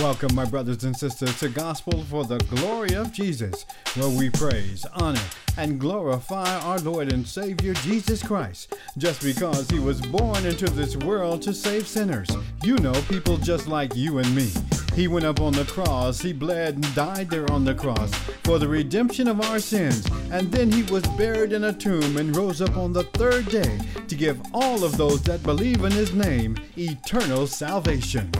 Welcome, my brothers and sisters, to Gospel for the Glory of Jesus, where we praise, honor, and glorify our Lord and Savior Jesus Christ, just because He was born into this world to save sinners. You know, people just like you and me. He went up on the cross, He bled and died there on the cross for the redemption of our sins, and then He was buried in a tomb and rose up on the third day to give all of those that believe in His name eternal salvation.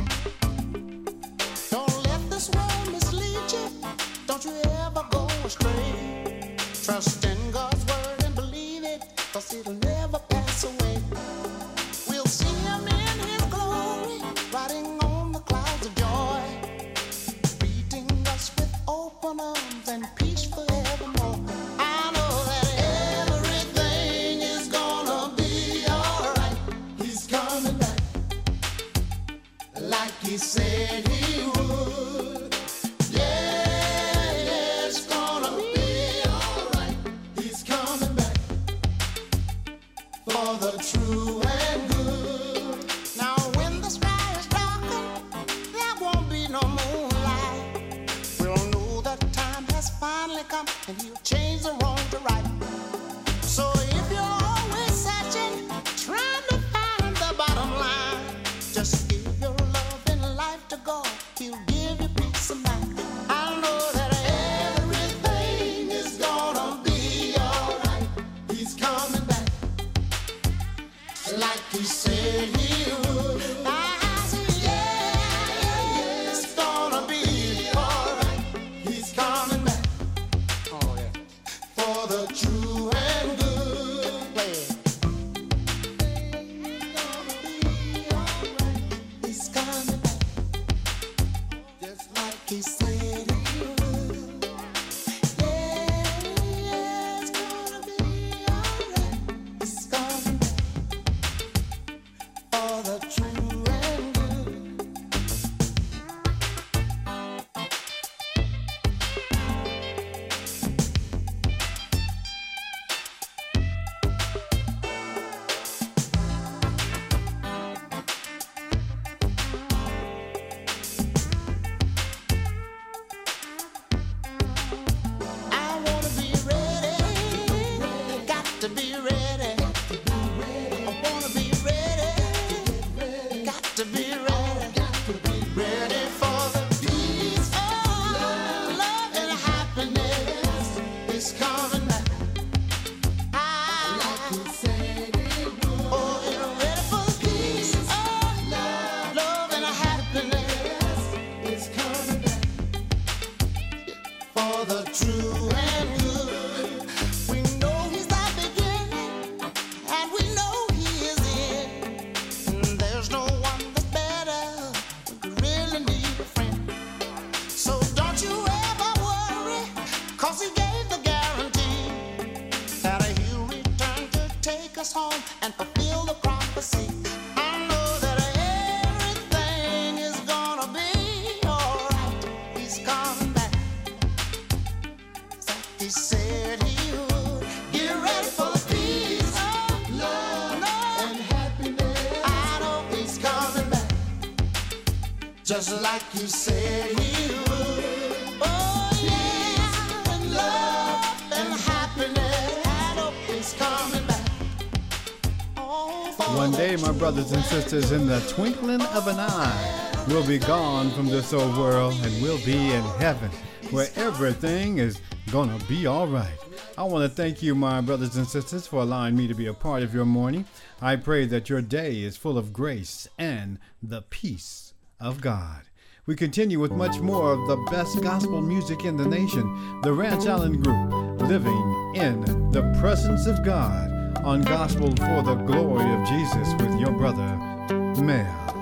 Just like he said he would. Oh yeah, and love and happiness. I he's coming back. Oh, One day, my brothers and sisters, in the twinkling of an eye, we'll be gone from this old world and we'll be in heaven where everything is gonna be all right. I want to thank you, my brothers and sisters, for allowing me to be a part of your morning. I pray that your day is full of grace and the peace of God. We continue with much more of the best gospel music in the nation, the Rance Allen Group, living in the presence of God on Gospel for the Glory of Jesus with your brother, Mel.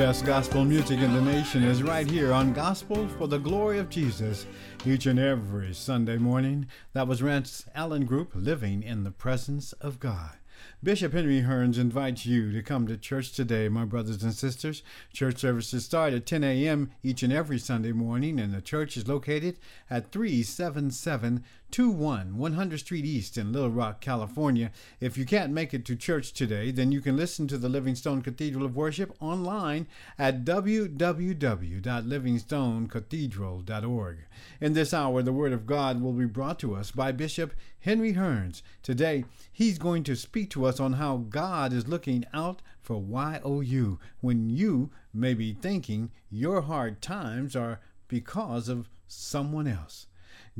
Best gospel music in the nation is right here on Gospel for the Glory of Jesus each and every Sunday morning. That was Rance Allen Group, Living in the Presence of God. Bishop Henry Hearns invites you to come to church today, my brothers and sisters. Church services start at 10 a.m. each and every Sunday morning, and the church is located at 377 21 100 Street East in Little Rock, California. If you can't make it to church today, then you can listen to the Livingstone Cathedral of Worship online at www.livingstonecathedral.org. In this hour, the Word of God will be brought to us by Bishop Henry Hearns. Today, he's going to speak to us on how God is looking out for YOU when you may be thinking your hard times are because of someone else.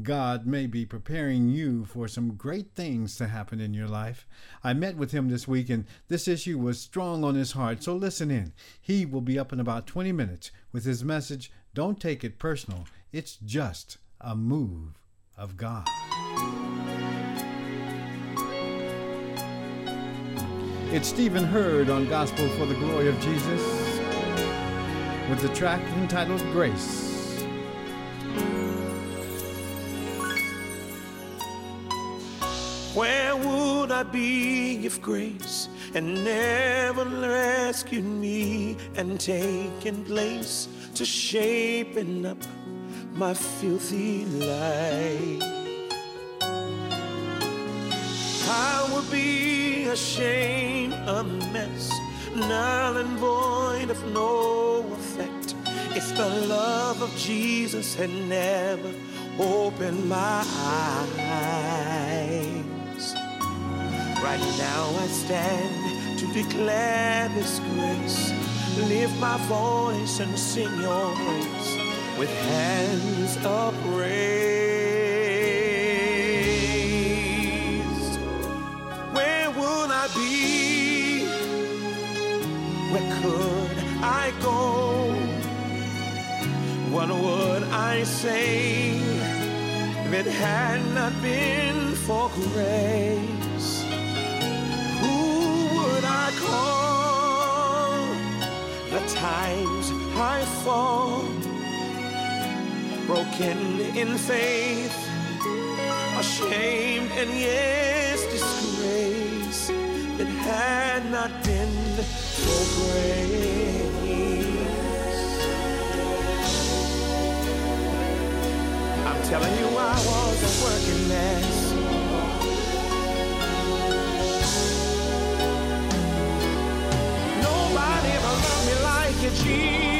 God may be preparing you for some great things to happen in your life. I met with him this week and this issue was strong on his heart, so listen in. He will be up in about 20 minutes with his message Don't Take It Personal, it's just a move of God. It's Stephen Hurd on Gospel for the Glory of Jesus with the track entitled Grace. Where would I be if grace had never rescued me and taken place to shaping up my filthy life? I would be ashamed, a mess, null and void of no effect if the love of Jesus had never opened my eyes. Right now I stand to declare this grace, lift my voice and sing your praise with hands upraised. Where would I be? Where could I go? What would I say if it had not been for grace? Who would I call the times I fall? Broken in faith, ashamed and yes, disgrace. It had not been for grace. I'm telling you, I was a working mess. Nobody ever loved me like you, Jesus.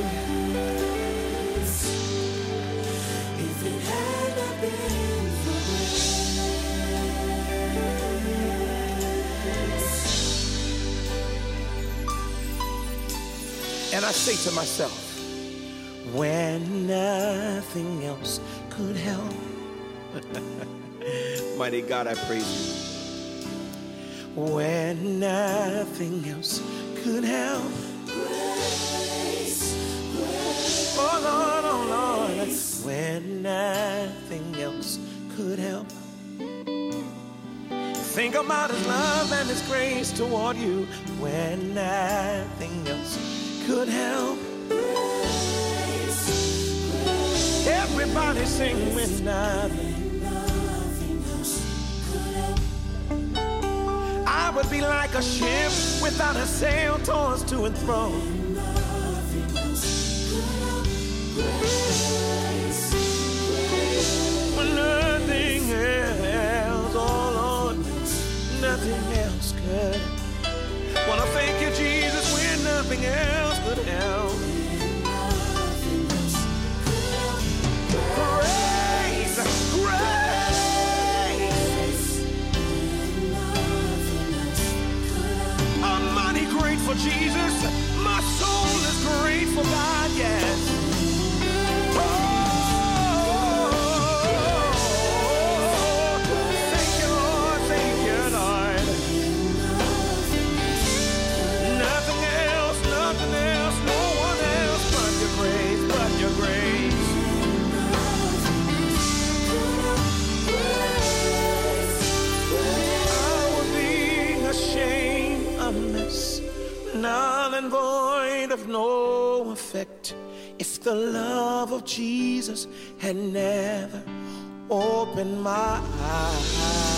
And I say to myself, when nothing else could help. Mighty God, I praise you. When nothing else could help. Oh Lord, oh Lord, when nothing else could help. Think about His love and His grace toward you when nothing else could help. Grace, grace, Everybody sing grace, with nothing. nothing I would be like a ship without a sail tossed to and fro. Nothing else, oh Lord, nothing else could. Wanna thank you, Jesus, we're nothing else. Effect if the love of Jesus had never opened my eyes.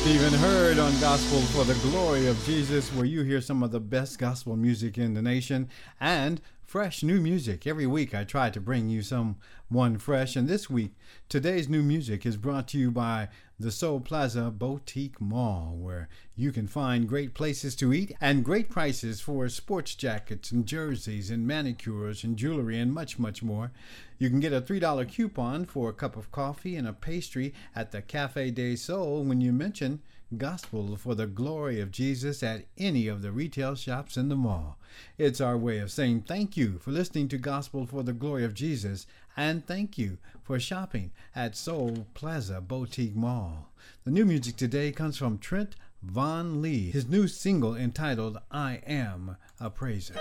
Stephen Hurd on Gospel for the Glory of Jesus, where you hear some of the best gospel music in the nation and fresh new music. Every week I try to bring you someone fresh, and this week, today's new music is brought to you by the Soul Plaza Boutique Mall, where you can find great places to eat and great prices for sports jackets and jerseys and manicures and jewelry and much, much more. You can get a $3 coupon for a cup of coffee and a pastry at the Cafe de Soul when you mention Gospel for the Glory of Jesus at any of the retail shops in the mall. It's our way of saying thank you for listening to Gospel for the Glory of Jesus and thank you for shopping at Soul Plaza Boutique Mall. The new music today comes from Trent Von Lee, his new single entitled I Am a Praiser.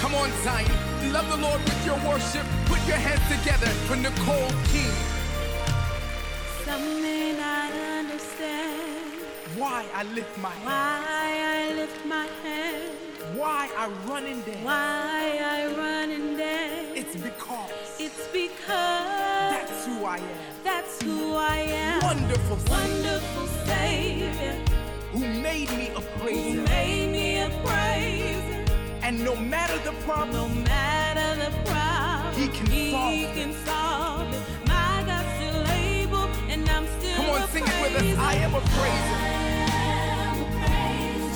Come on, Zion. Love the Lord with your worship. Put your hands together for Nicole King. Some may not understand Why I lift my hand. why I lift my hand, Why I run and dance. why I run and dance. It's because It's because that's who I am. that's who I am. Wonderful Savior Wonderful Savior who made me a who made me a praiser. And no matter the problem. No matter the problem, He can solve it. can solve it. My God's still able, and I'm still come on, a sing it with us. I am a praiser,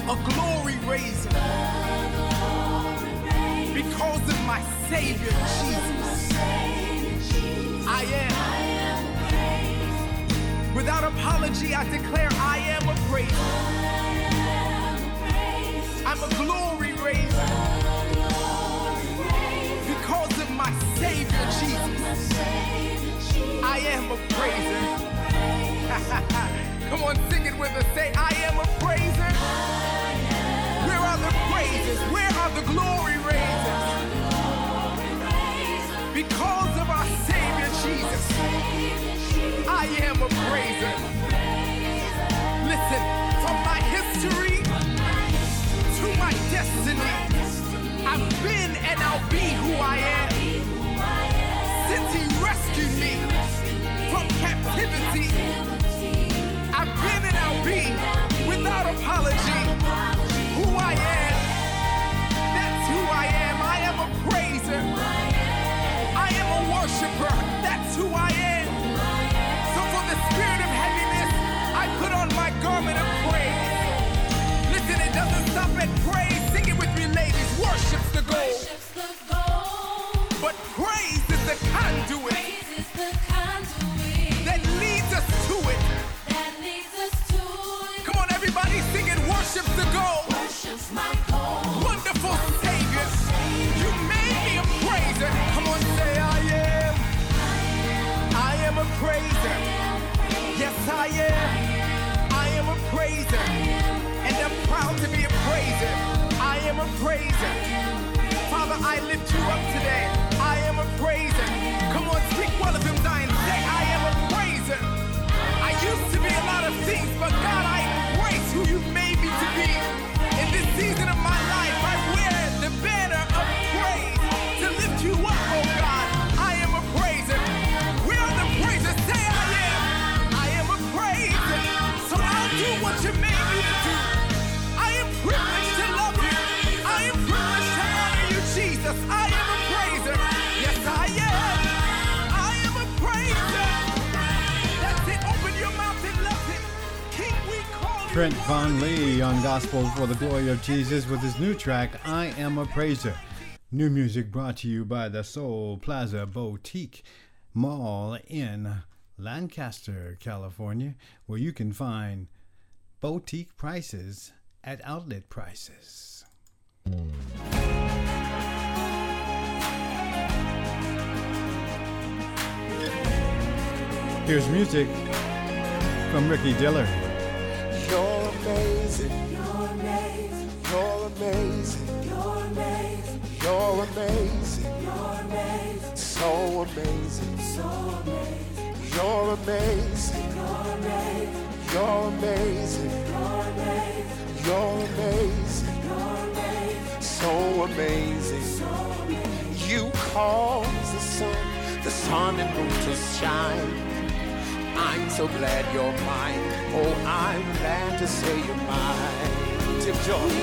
a glory raiser. Because of my Savior Jesus, I am. Without apology, I declare I am a praiser. I'm a glory raiser. Because of my Savior Jesus, I am a praiser. Come on, sing it with us. Say, I am a praiser. Praises? Where are the glory raisers? Because of our Savior Jesus, I am a praiser. Listen, from my history to my destiny, I've been and I'll be who I am. Since He rescued me from captivity, I've been and I'll be without apology who I am. A praiser. I am a worshiper. That's who I am. So for the spirit of heaviness, I put on my garment of praise. Listen, it doesn't stop at praise. Sing it with me, ladies. Worship's the goal. Worship's the goal. But praise is the conduit praiser. I am a praiser. Father, I lift you up today. I am a praiser. Come on, speak one of them Trent. Von Lee on Gospel for the Glory of Jesus with his new track, I Am a Praiser. New music brought to you by the Soul Plaza Boutique Mall in Lancaster, California, where you can find boutique prices at outlet prices. Here's music from Ricky Dillard. You're amazing. You're amazing. You're amazing. You're amazing. You're amazing. So amazing. So amazing. You're amazing. You're amazing. You're amazing. You're amazing. So amazing. You cause the sun, the sun and moon to shine I'm so glad you're mine. Oh, I'm glad to say you're mine. Tip joy.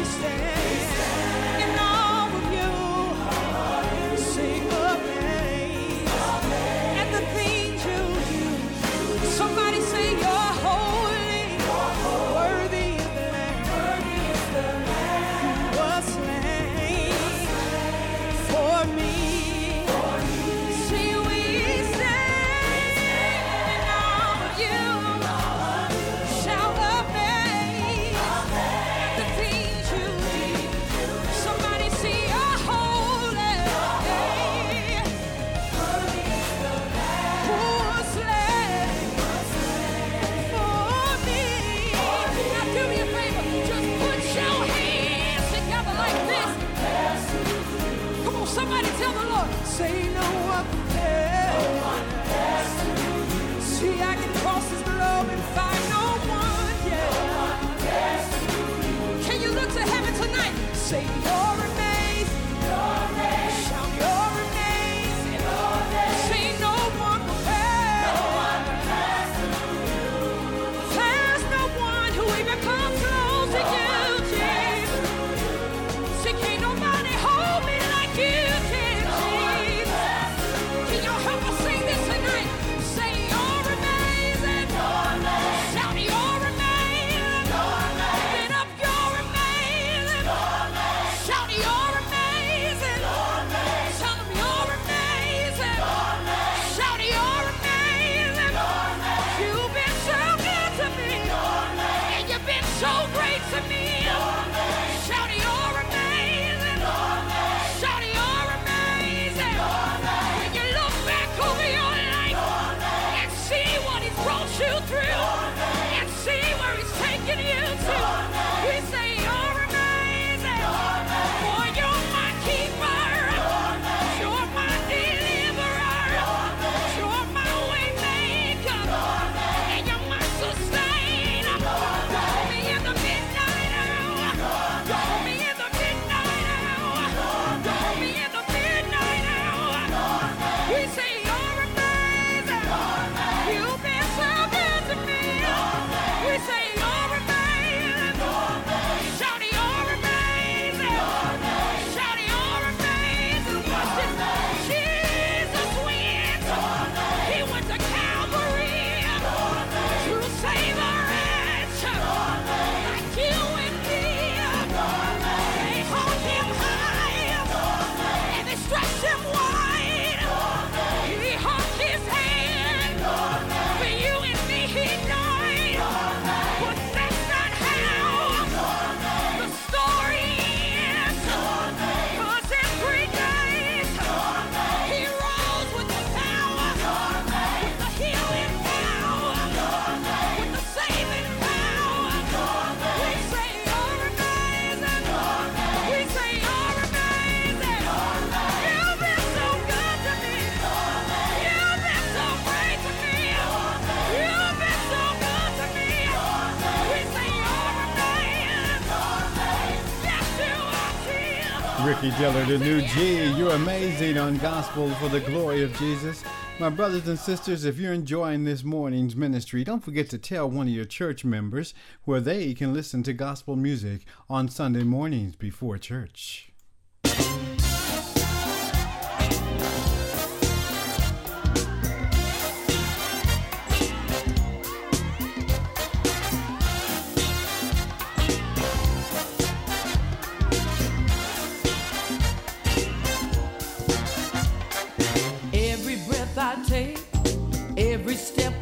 Geller to New G. You're amazing on Gospel for the Glory of Jesus. My brothers and sisters, if you're enjoying this morning's ministry, don't forget to tell one of your church members where they can listen to gospel music on Sunday mornings before church.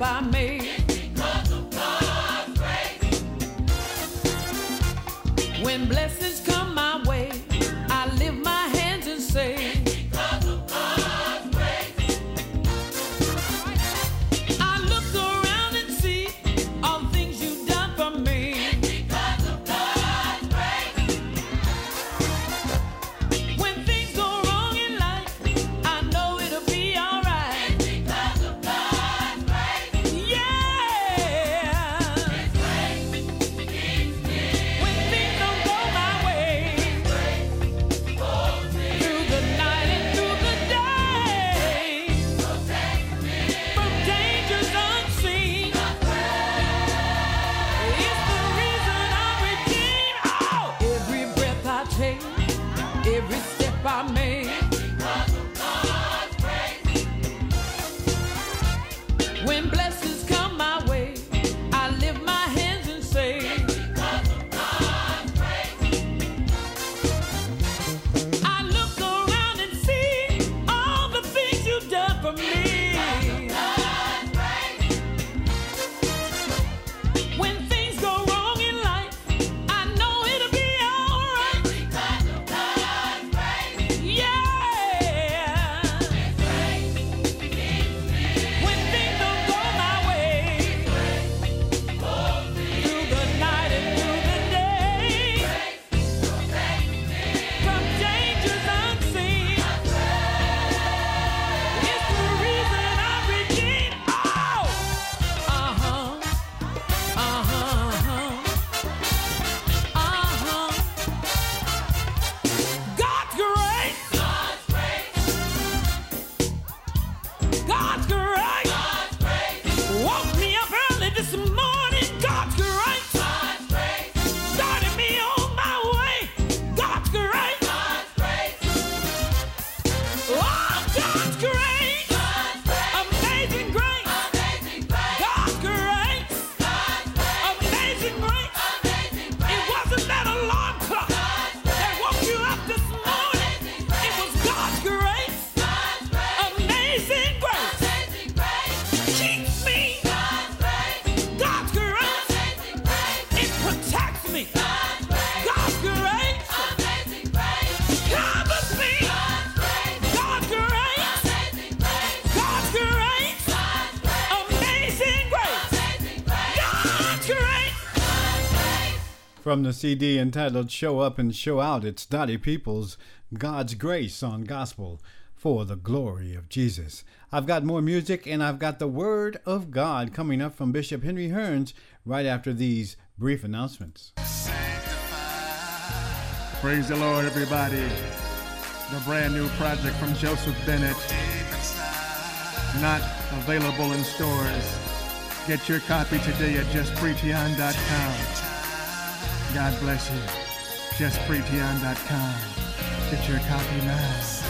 by me. When blessings come. From the CD entitled Show Up and Show Out, it's Dottie Peoples' God's Grace on Gospel for the Glory of Jesus. I've got more music and I've got the Word of God coming up from Bishop Henry Hearns right after these brief announcements. Praise the Lord, everybody. The brand new project from Joseph Bennett. Not available in stores. Get your copy today at justpretion.com. God bless you. Justpretion.com. Get your copy now.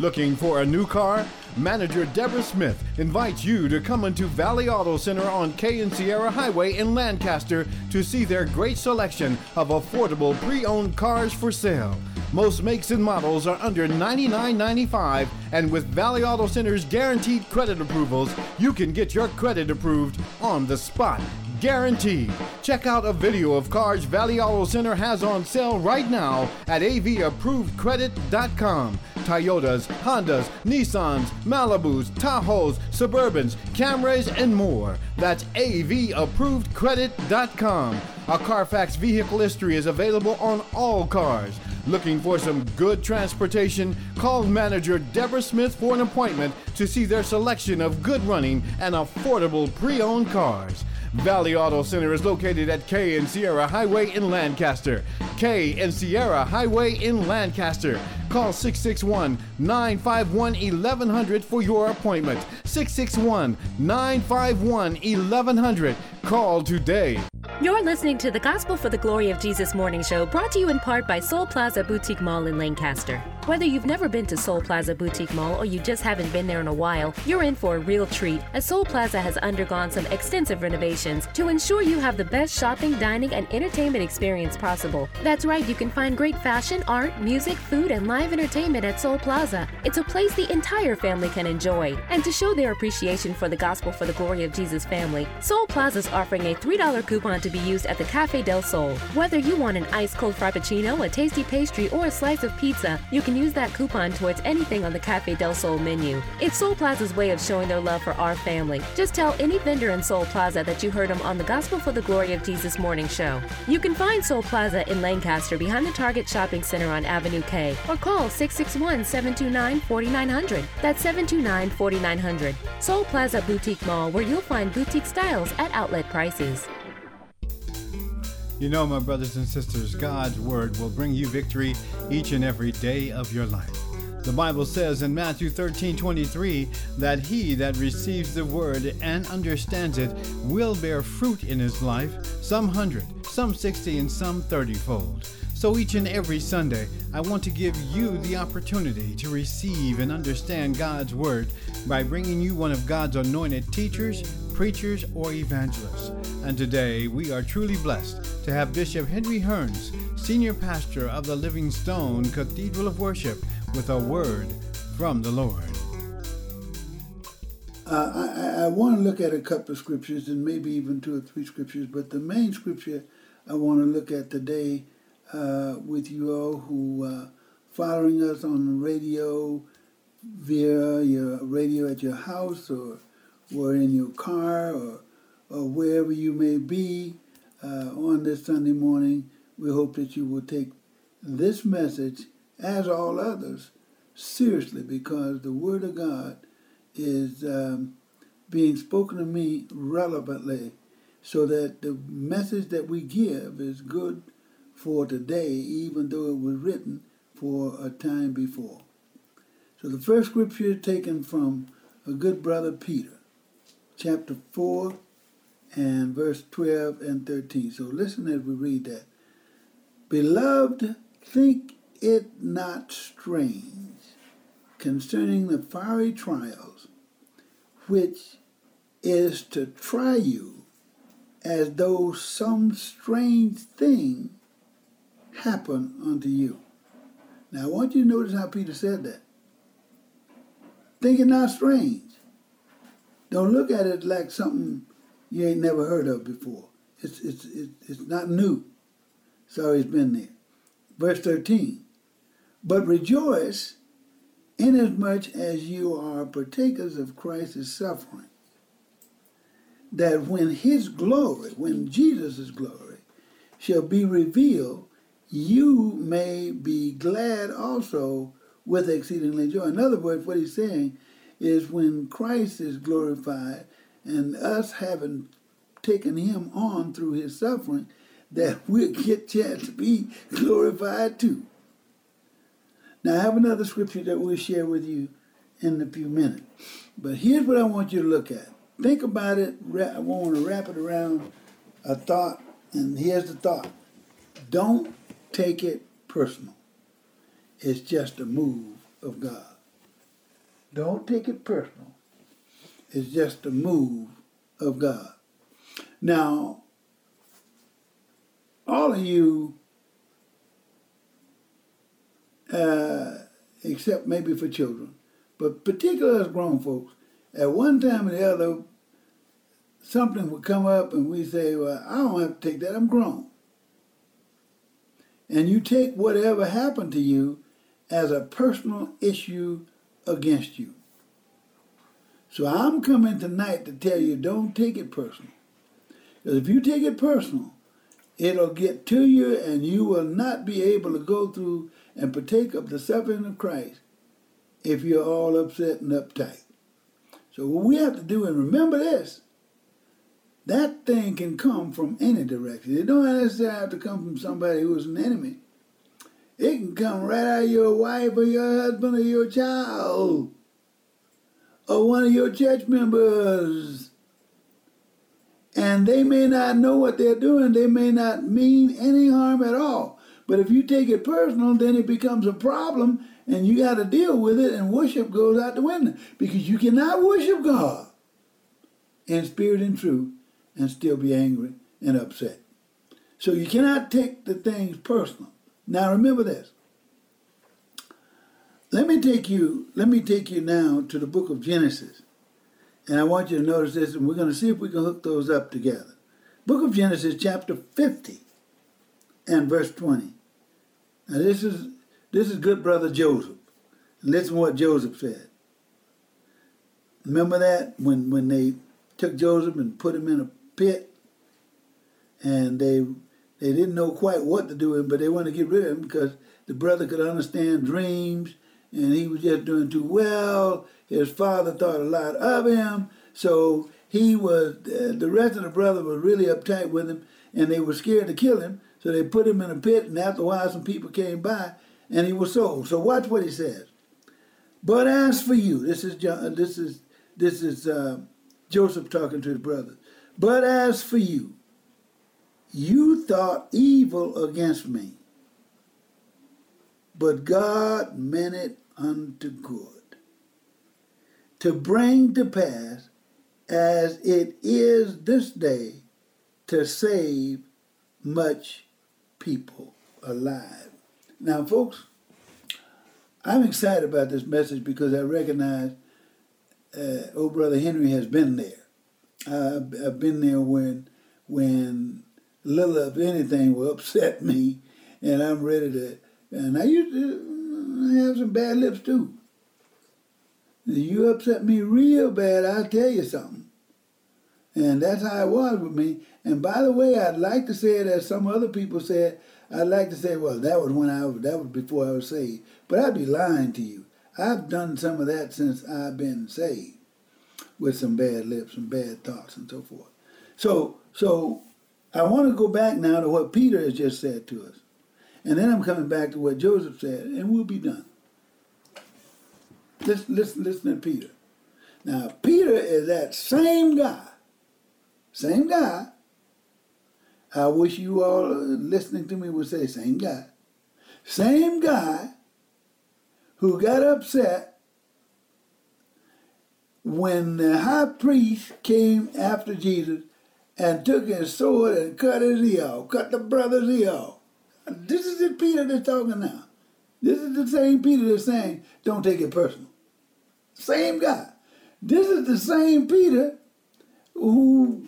Looking for a new car? Manager Deborah Smith invites you to come into Valley Auto Center on K and Sierra Highway in Lancaster to see their great selection of affordable pre-owned cars for sale. Most makes and models are under $99.95, and with Valley Auto Center's guaranteed credit approvals, you can get your credit approved on the spot. Guaranteed. Check out a video of cars Valley Auto Center has on sale right now at avapprovedcredit.com. Toyotas, Hondas, Nissans, Malibus, Tahoes, Suburbans, Camrys, and more. That's avapprovedcredit.com. A Carfax vehicle history is available on all cars. Looking for some good transportation? Call manager Deborah Smith for an appointment to see their selection of good running and affordable pre owned cars. Valley Auto Center is located at K and Sierra Highway in Lancaster. K and Sierra Highway in Lancaster. Call 661 951 1100 for your appointment. 661 951 1100. Call today. You're listening to the Gospel for the Glory of Jesus morning show brought to you in part by Soul Plaza Boutique Mall in Lancaster. Whether you've never been to Soul Plaza Boutique Mall or you just haven't been there in a while, you're in for a real treat as Soul Plaza has undergone some extensive renovations to ensure you have the best shopping, dining, and entertainment experience possible. That's right, you can find great fashion, art, music, food, and live entertainment at Soul Plaza. It's a place the entire family can enjoy. And to show their appreciation for the Gospel for the Glory of Jesus family, Soul Plaza's offering a $3 coupon to be used at the Cafe del Sol. Whether you want an ice cold frappuccino, a tasty pastry, or a slice of pizza, you can use that coupon towards anything on the Cafe del Sol menu. It's Soul Plaza's way of showing their love for our family. Just tell any vendor in Soul Plaza that you heard them on the Gospel for the Glory of Jesus morning show. You can find Soul Plaza in Lancaster behind the Target Shopping Center on Avenue K or call 661 729 4900. That's 729 4900. Soul Plaza Boutique Mall, where you'll find boutique styles at outlet prices. You know, my brothers and sisters, God's Word will bring you victory each and every day of your life. The Bible says in Matthew 13 23 that he that receives the word and understands it will bear fruit in his life, some hundred, some sixty, and some thirty fold. So each and every Sunday, I want to give you the opportunity to receive and understand God's Word by bringing you one of God's anointed teachers, preachers, or evangelists. And today, we are truly blessed to have Bishop Henry Hearns, Senior Pastor of the Living Stone Cathedral of Worship, with a word from the Lord. Uh, I, I- want to look at a couple of scriptures and maybe even two or three scriptures, but the main scripture I want to look at today uh, with you all who uh, following us on the radio via your radio at your house or or in your car or, or wherever you may be uh, on this Sunday morning. We hope that you will take this message, as all others, seriously because the Word of God is um, being spoken to me relevantly so that the message that we give is good for today, even though it was written for a time before. So the first scripture is taken from a good brother Peter, chapter 4 and verse 12 and 13. So listen as we read that. Beloved, think it not strange concerning the fiery trials which is to try you as though some strange thing happen unto you. Now I want you to notice how Peter said that. Think it not strange. Don't look at it like something you ain't never heard of before. It's, it's, it's, it's not new. It's always been there. Verse 13. But rejoice inasmuch as you are partakers of Christ's suffering, that when his glory, when Jesus' glory, shall be revealed, you may be glad also with exceedingly joy. In other words, what he's saying is when Christ is glorified and us having taken him on through his suffering, that we'll get chance to be glorified too. Now, I have another scripture that we'll share with you in a few minutes. But here's what I want you to look at. Think about it. I want to wrap it around a thought, and here's the thought. Don't take it personal. It's just a move of God. Don't take it personal. It's just a move of God. Now, all of you uh, except maybe for children, but particularly as grown folks, at one time or the other, something would come up and we say, well, I don't have to take that, I'm grown. And you take whatever happened to you as a personal issue against you. So I'm coming tonight to tell you don't take it personal. Because if you take it personal, it'll get to you and you will not be able to go through and partake of the suffering of Christ if you're all upset and uptight. So what we have to do, and remember this, that thing can come from any direction. It don't necessarily have to come from somebody who is an enemy. It can come right out of your wife or your husband or your child or one of your church members. And they may not know what they're doing. They may not mean any harm at all. But if you take it personal, then it becomes a problem and you got to deal with it and worship goes out the window because you cannot worship God in spirit and truth and still be angry and upset. So you cannot take the things personal. Now remember this. Let me take you let me take you now to the book of Genesis. And I want you to notice this and we're going to see if we can hook those up together. Book of Genesis chapter 50 and verse 20. Now this is this is good brother Joseph. Listen what Joseph said. Remember that when when they took Joseph and put him in a pit, and they they didn't know quite what to do with him, but they wanted to get rid of him because the brother could understand dreams, and he was just doing too well. His father thought a lot of him, so he was. Uh, the rest of the brother was really uptight with him, and they were scared to kill him. So they put him in a pit, and after a while, some people came by, and he was sold. So watch what he says. But as for you, this is John, this is this is uh, Joseph talking to his brothers. But as for you, you thought evil against me, but God meant it unto good, to bring to pass as it is this day to save much people alive. Now, folks, I'm excited about this message because I recognize uh, old brother Henry has been there. I've, I've been there when when little of anything will upset me, and I'm ready to. And I used to mm, have some bad lips too. You upset me real bad, I'll tell you something. And that's how it was with me. And by the way, I'd like to say it as some other people said. I'd like to say, well, that was when I was, that was before I was saved. But I'd be lying to you. I've done some of that since I've been saved, with some bad lips and bad thoughts and so forth. So, so I want to go back now to what Peter has just said to us, and then I'm coming back to what Joseph said, and we'll be done. Listen, listen, listen to Peter. Now, Peter is that same guy, same guy. I wish you all uh, listening to me would say, same guy. Same guy who got upset when the high priest came after Jesus and took his sword and cut his ear off, cut the brother's ear off. This is the Peter that's talking now. This is the same Peter that's saying, don't take it personal. Same guy. This is the same Peter who,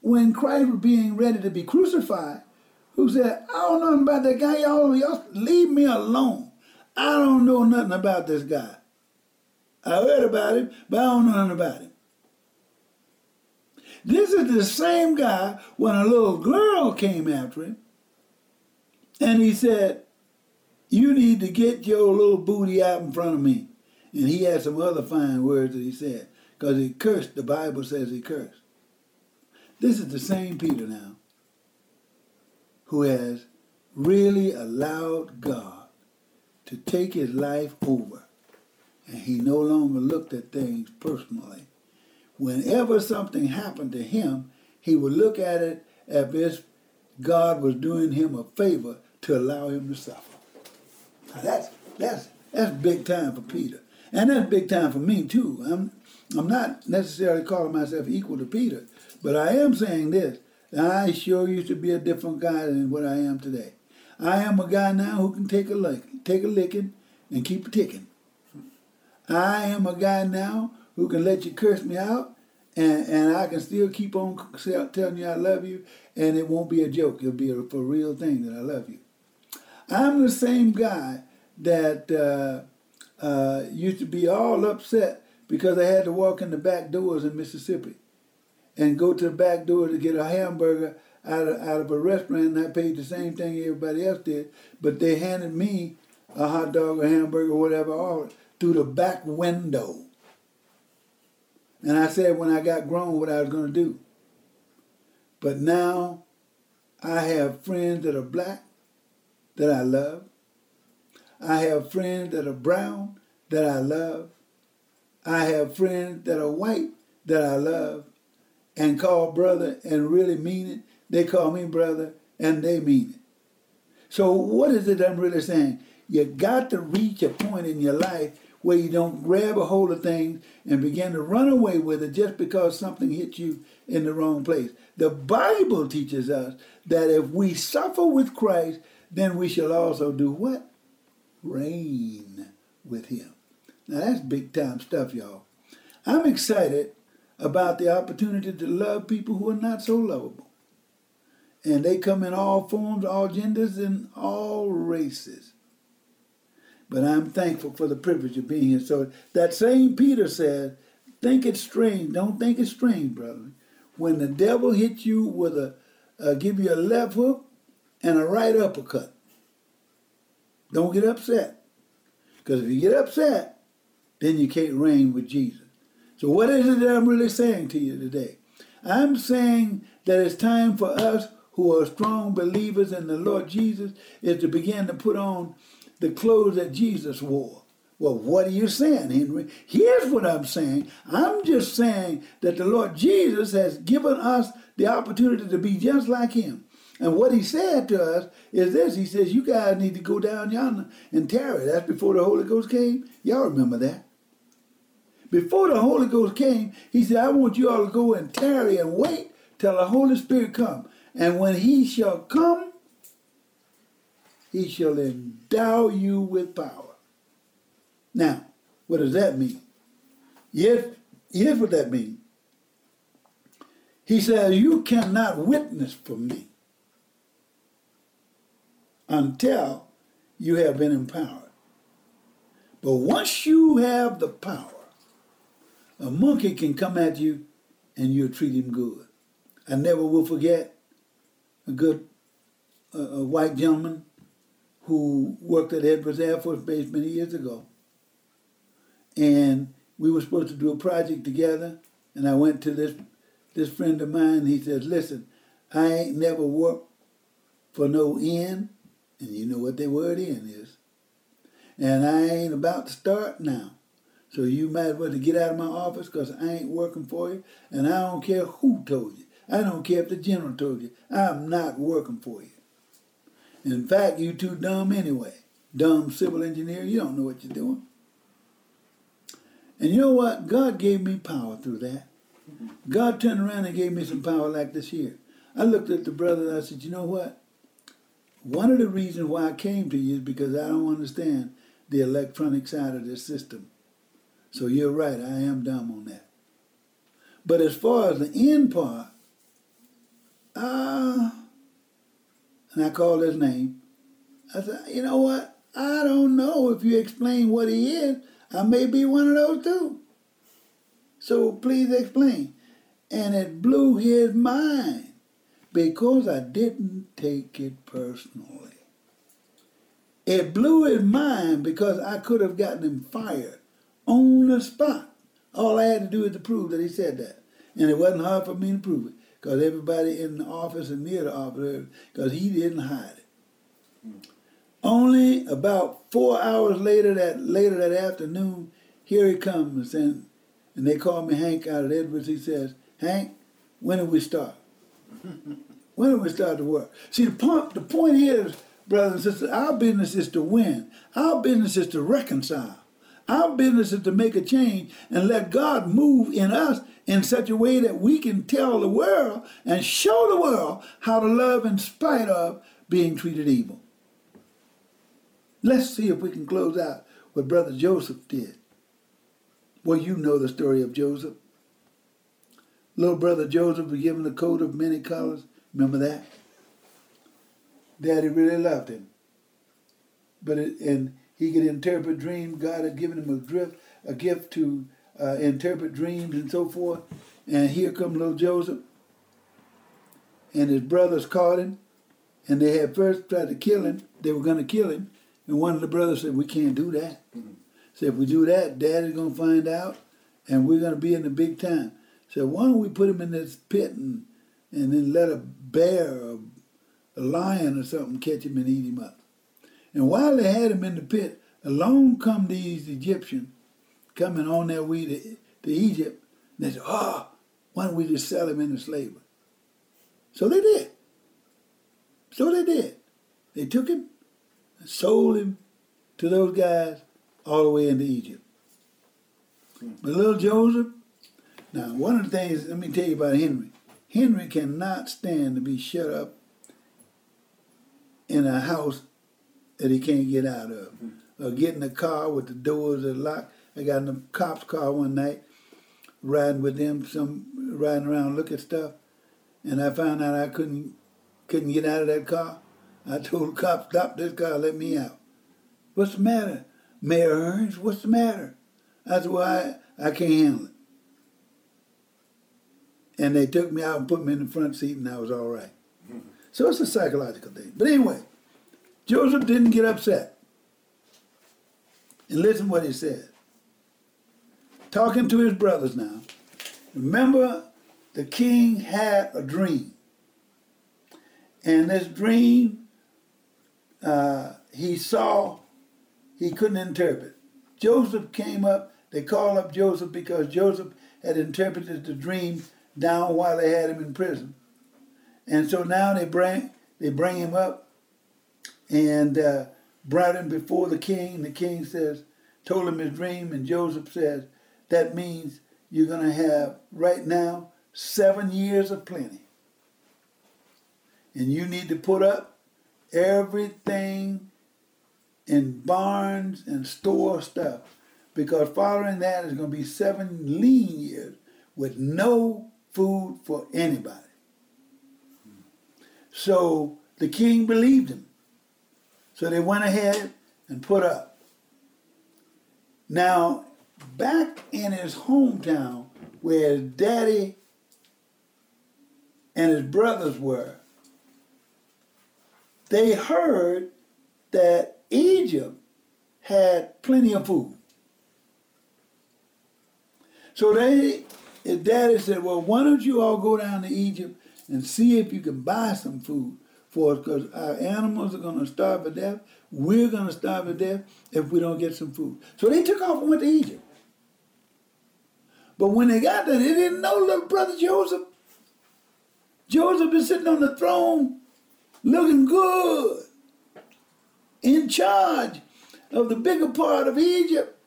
when Christ was being ready to be crucified, who said, I don't know about that guy. Y'all, y'all leave me alone. I don't know nothing about this guy. I heard about him, but I don't know nothing about him. This is the same guy when a little girl came after him and he said, You need to get your little booty out in front of me. And he had some other fine words that he said because he cursed. The Bible says he cursed. This is the same Peter now who has really allowed God to take his life over. And he no longer looked at things personally. Whenever something happened to him, he would look at it as if God was doing him a favor to allow him to suffer. Now that's that's that's big time for Peter. And that's big time for me too. I'm I'm not necessarily calling myself equal to Peter, but I am saying this. I sure used to be a different guy than what I am today. I am a guy now who can take a lick, take a licking and keep ticking. I am a guy now who can let you curse me out and, and I can still keep on telling you I love you and it won't be a joke. It'll be a for real thing that I love you. I'm the same guy that uh, uh, used to be all upset because I had to walk in the back doors in Mississippi and go to the back door to get a hamburger out of, out of a restaurant and I paid the same thing everybody else did, but they handed me a hot dog or hamburger or whatever through the back window. And I said when I got grown what I was going to do. But now I have friends that are black that I love. I have friends that are brown that I love. I have friends that are white that I love and call brother and really mean it. They call me brother and they mean it. So, what is it I'm really saying? You got to reach a point in your life where you don't grab a hold of things and begin to run away with it just because something hit you in the wrong place. The Bible teaches us that if we suffer with Christ, then we shall also do what? Reign with him. Now that's big time stuff, y'all. I'm excited about the opportunity to love people who are not so lovable. And they come in all forms, all genders, and all races. But I'm thankful for the privilege of being here. So that same Peter said, think it's strange. Don't think it's strange, brother. When the devil hits you with a, uh, give you a left hook and a right uppercut. Don't get upset. Because if you get upset, then you can't reign with Jesus. So what is it that I'm really saying to you today? I'm saying that it's time for us who are strong believers in the Lord Jesus is to begin to put on the clothes that Jesus wore Well, what are you saying, Henry? Here's what I'm saying. I'm just saying that the Lord Jesus has given us the opportunity to be just like him. And what he said to us is this He says, You guys need to go down yonder and tarry. That's before the Holy Ghost came. Y'all remember that. Before the Holy Ghost came, he said, I want you all to go and tarry and wait till the Holy Spirit come. And when he shall come, he shall endow you with power. Now, what does that mean? Yes, here's what that means. He says, You cannot witness for me until you have been empowered. But once you have the power, a monkey can come at you and you'll treat him good. I never will forget a good a white gentleman who worked at Edwards Air Force Base many years ago. And we were supposed to do a project together. And I went to this this friend of mine. He says, "Listen, I ain't never worked for no end, and you know what the word end is. And I ain't about to start now. So you might as well get out of my office because I ain't working for you, and I don't care who told you. I don't care if the general told you. I'm not working for you. In fact, you too dumb anyway. Dumb civil engineer, you don't know what you're doing. And you know what? God gave me power through that. God turned around and gave me some power like this here. I looked at the brother and I said, you know what? One of the reasons why I came to you is because I don't understand the electronic side of this system. So you're right, I am dumb on that. But as far as the end part, uh, and I called his name. I said, you know what? I don't know if you explain what he is. I may be one of those too. So please explain. And it blew his mind because I didn't take it personally. It blew his mind because I could have gotten him fired on the spot. All I had to do is to prove that he said that. And it wasn't hard for me to prove it because everybody in the office and near the office, because he didn't hide it. Only about four hours later that later that afternoon, here he comes and and they call me Hank out of Edwards. He says, Hank, when do we start? when do we start to work? See, the point, the point is, brothers and sisters, our business is to win. Our business is to reconcile. Our business is to make a change and let God move in us in such a way that we can tell the world and show the world how to love in spite of being treated evil. Let's see if we can close out what Brother Joseph did. Well, you know the story of Joseph. Little brother Joseph was given a coat of many colors. Remember that? Daddy really loved him. But it, and he could interpret dreams. God had given him a gift, a gift to uh, interpret dreams and so forth. And here comes little Joseph. And his brothers caught him. And they had first tried to kill him. They were going to kill him. And one of the brothers said, We can't do that. So if we do that, Daddy's gonna find out, and we're gonna be in the big time. So why don't we put him in this pit and and then let a bear or a lion or something catch him and eat him up. And while they had him in the pit, along come these Egyptians coming on their way to, to Egypt. And they said, oh, why don't we just sell him into slavery? So they did. So they did. They took him and sold him to those guys all the way into Egypt. Hmm. But little Joseph, now one of the things, let me tell you about Henry. Henry cannot stand to be shut up in a house that he can't get out of. Or get in a car with the doors locked. I got in a cop's car one night, riding with them, some riding around looking at stuff, and I found out I couldn't couldn't get out of that car. I told the cop, stop this car, let me out. What's the matter? Mayor Ernst, what's the matter? I said, well, I, I can't handle it. And they took me out and put me in the front seat, and I was all right. So it's a psychological thing. But anyway, Joseph didn't get upset. And listen what he said. Talking to his brothers now. Remember, the king had a dream. And this dream, uh, he saw, he couldn't interpret. Joseph came up. They called up Joseph because Joseph had interpreted the dream down while they had him in prison. And so now they bring they bring him up and uh, brought him before the king. The king says, told him his dream, and Joseph says, that means you're going to have right now seven years of plenty. And you need to put up everything in barns and store stuff because following that is going to be seven lean years with no food for anybody. So the king believed him. So they went ahead and put up. Now, back in his hometown where his daddy and his brothers were, they heard that Egypt had plenty of food. So they, his daddy said, well, why don't you all go down to Egypt and see if you can buy some food for us because our animals are going to starve to death. We're going to starve to death if we don't get some food. So they took off and went to Egypt. But when they got there, they didn't know little brother Joseph. Joseph is sitting on the throne looking good, in charge of the bigger part of Egypt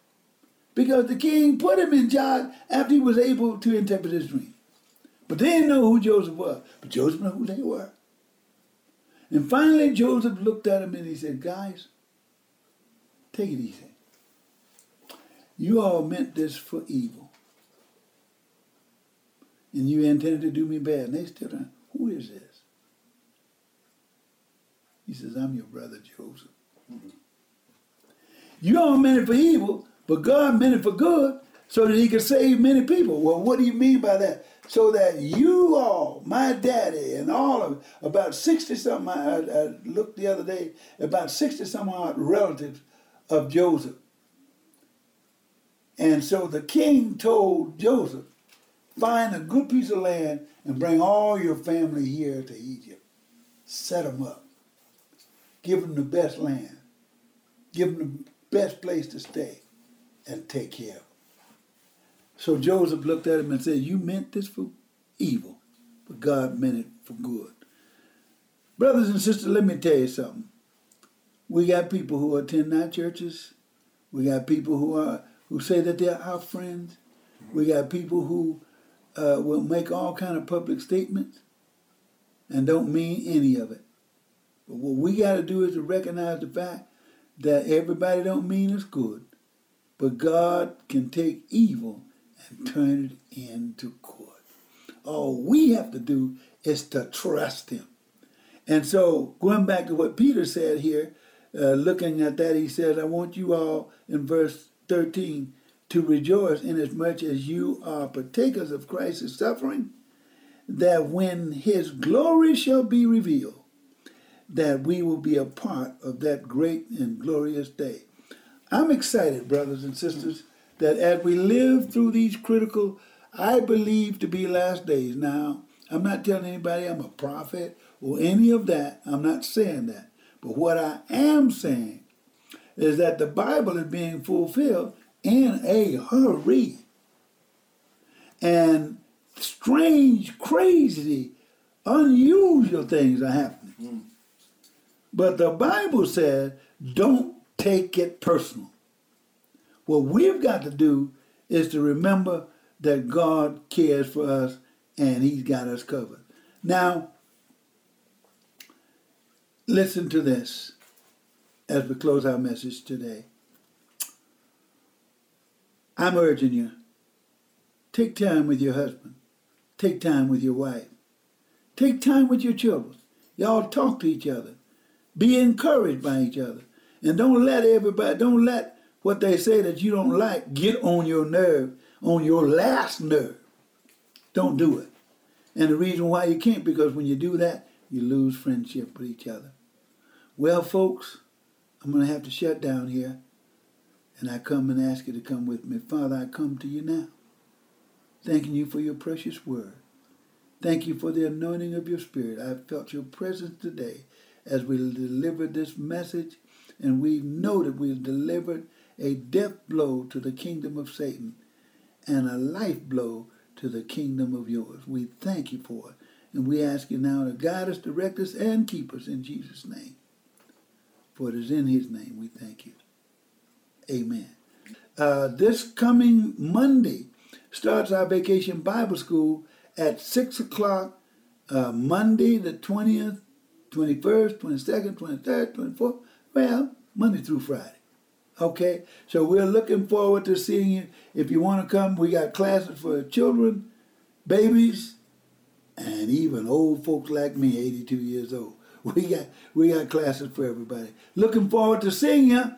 because the king put him in charge after he was able to interpret his dream. But they didn't know who Joseph was. But Joseph knew who they were. And finally, Joseph looked at him and he said, Guys, take it easy. You all meant this for evil. And you intended to do me bad. And they still don't. Who is this? He says, I'm your brother Joseph. You all meant it for evil, but God meant it for good so that he could save many people. Well, what do you mean by that? So that you all, my daddy and all of about 60 something, I, I looked the other day, about 60 some odd relatives of Joseph. And so the king told Joseph, find a good piece of land and bring all your family here to Egypt. Set them up. Give them the best land. Give them the best place to stay and take care of them. So Joseph looked at him and said, You meant this for evil, but God meant it for good. Brothers and sisters, let me tell you something. We got people who attend our churches. We got people who are who say that they're our friends. We got people who uh, will make all kind of public statements and don't mean any of it. But what we got to do is to recognize the fact that everybody don't mean us good, but God can take evil and turn it into good. All we have to do is to trust Him. And so, going back to what Peter said here, uh, looking at that, he said, I want you all in verse 13 to rejoice inasmuch as you are partakers of Christ's suffering, that when his glory shall be revealed, that we will be a part of that great and glorious day. I'm excited, brothers and sisters, that as we live through these critical, I believe to be last days. Now, I'm not telling anybody I'm a prophet or any of that. I'm not saying that. But what I am saying is that the Bible is being fulfilled in a hurry. And strange, crazy, unusual things are happening. Hmm. But the Bible says, don't take it personal. What we've got to do is to remember that God cares for us and He's got us covered. Now, listen to this as we close our message today. I'm urging you take time with your husband, take time with your wife, take time with your children. Y'all talk to each other, be encouraged by each other, and don't let everybody, don't let what they say that you don't like get on your nerve, on your last nerve. Don't do it. And the reason why you can't, because when you do that, you lose friendship with each other. Well, folks, I'm going to have to shut down here. And I come and ask you to come with me. Father, I come to you now, thanking you for your precious word. Thank you for the anointing of your spirit. I've felt your presence today as we delivered this message, and we know that we've delivered a death blow to the kingdom of Satan and a life blow to the kingdom of yours. We thank you for it. And we ask you now to guide us, direct us, and keep us in Jesus' name. For it is in his name we thank you. Amen. Uh, this coming Monday starts our vacation Bible school at 6 o'clock, uh, Monday the 20th, 21st, 22nd, 23rd, 24th. Well, Monday through Friday. Okay, so we're looking forward to seeing you. If you want to come, we got classes for children, babies, and even old folks like me, 82 years old. We got we got classes for everybody. Looking forward to seeing you,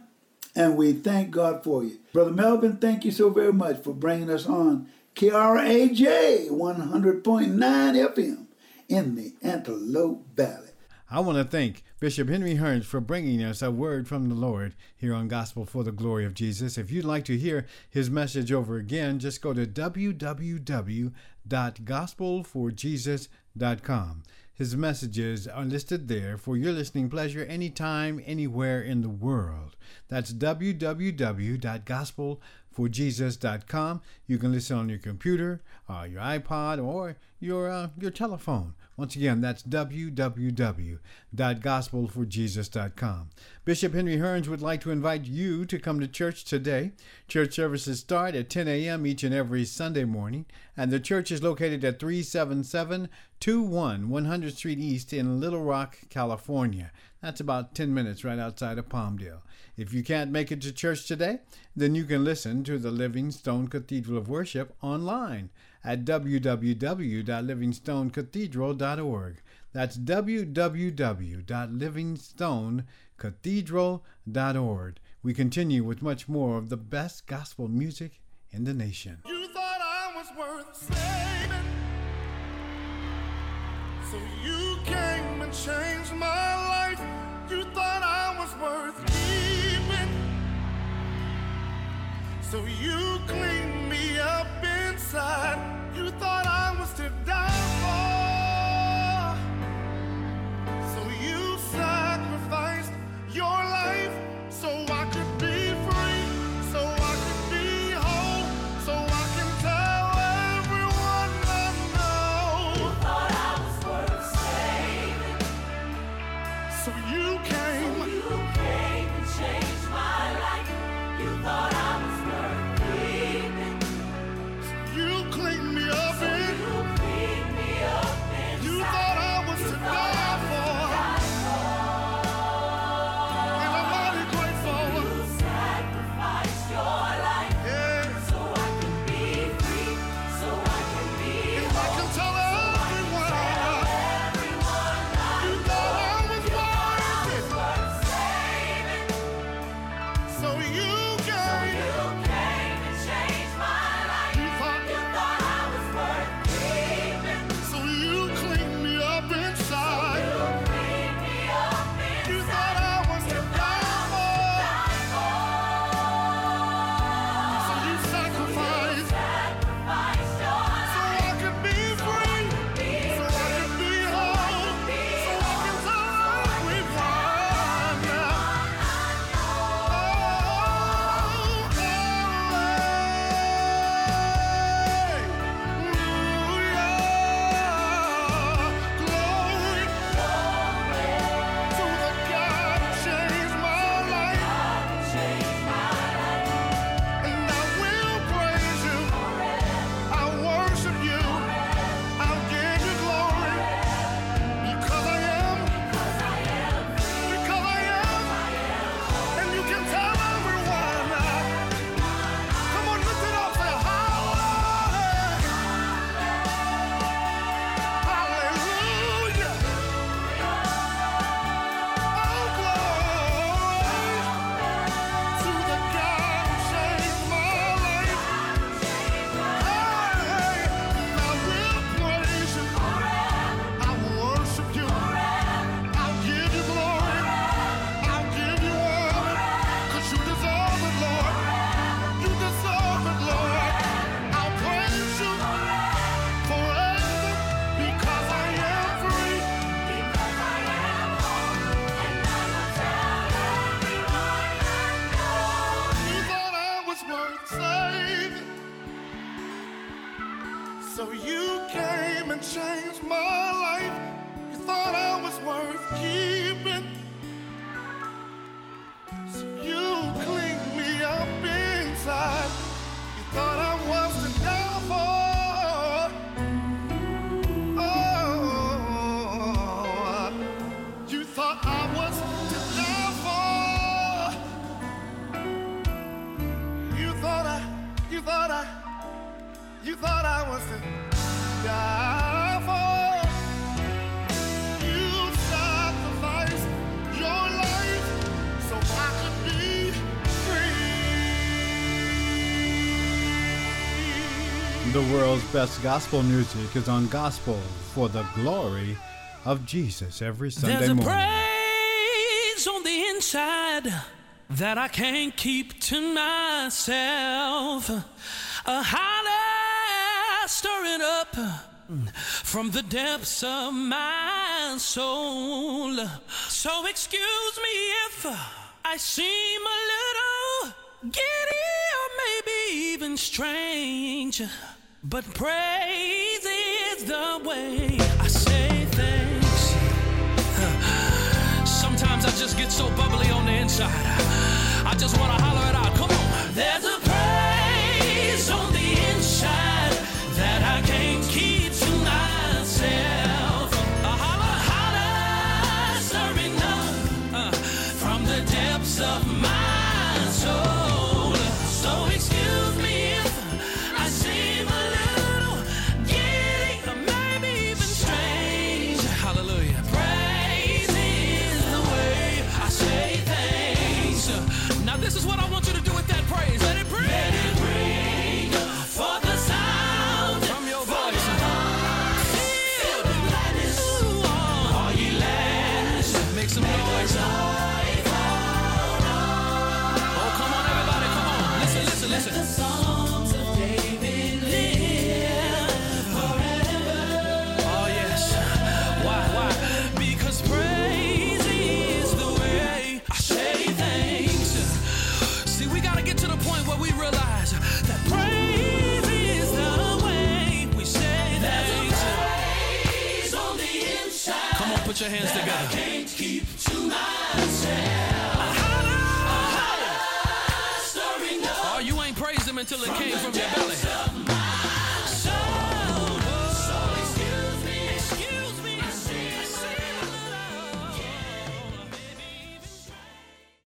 and we thank God for you, brother Melvin. Thank you so very much for bringing us on KRAJ 100.9 FM in the Antelope Valley. I want to thank Bishop Henry Hearns for bringing us a word from the Lord here on Gospel for the Glory of Jesus. If you'd like to hear his message over again, just go to www.gospelforjesus.com. His messages are listed there for your listening pleasure anytime, anywhere in the world. That's www.gospelforjesus.com. You can listen on your computer, uh, your iPod, or your uh, your telephone. Once again, that's www.gospelforjesus.com. Bishop Henry Hearns would like to invite you to come to church today. Church services start at 10 a.m. each and every Sunday morning, and the church is located at 377 21 100 Street East in Littlerock, California. That's about 10 minutes right outside of Palmdale. If you can't make it to church today, then you can listen to the Living Stone Cathedral of Worship online at www.livingstonecathedral.org. That's www.livingstonecathedral.org. We continue with much more of the best gospel music in the nation. You thought I was worth saving. So you came and changed my So you cleaned world's best gospel music is on Gospel for the Glory of Jesus every Sunday morning. There's a praise on the inside that I can't keep to myself. A holler stirring up from the depths of my soul. So excuse me if I seem a little giddy or maybe even strange. But praise is the way I say things. Sometimes I just get so bubbly on the inside. I just want to holler it out. Come on. There's a Okay. came from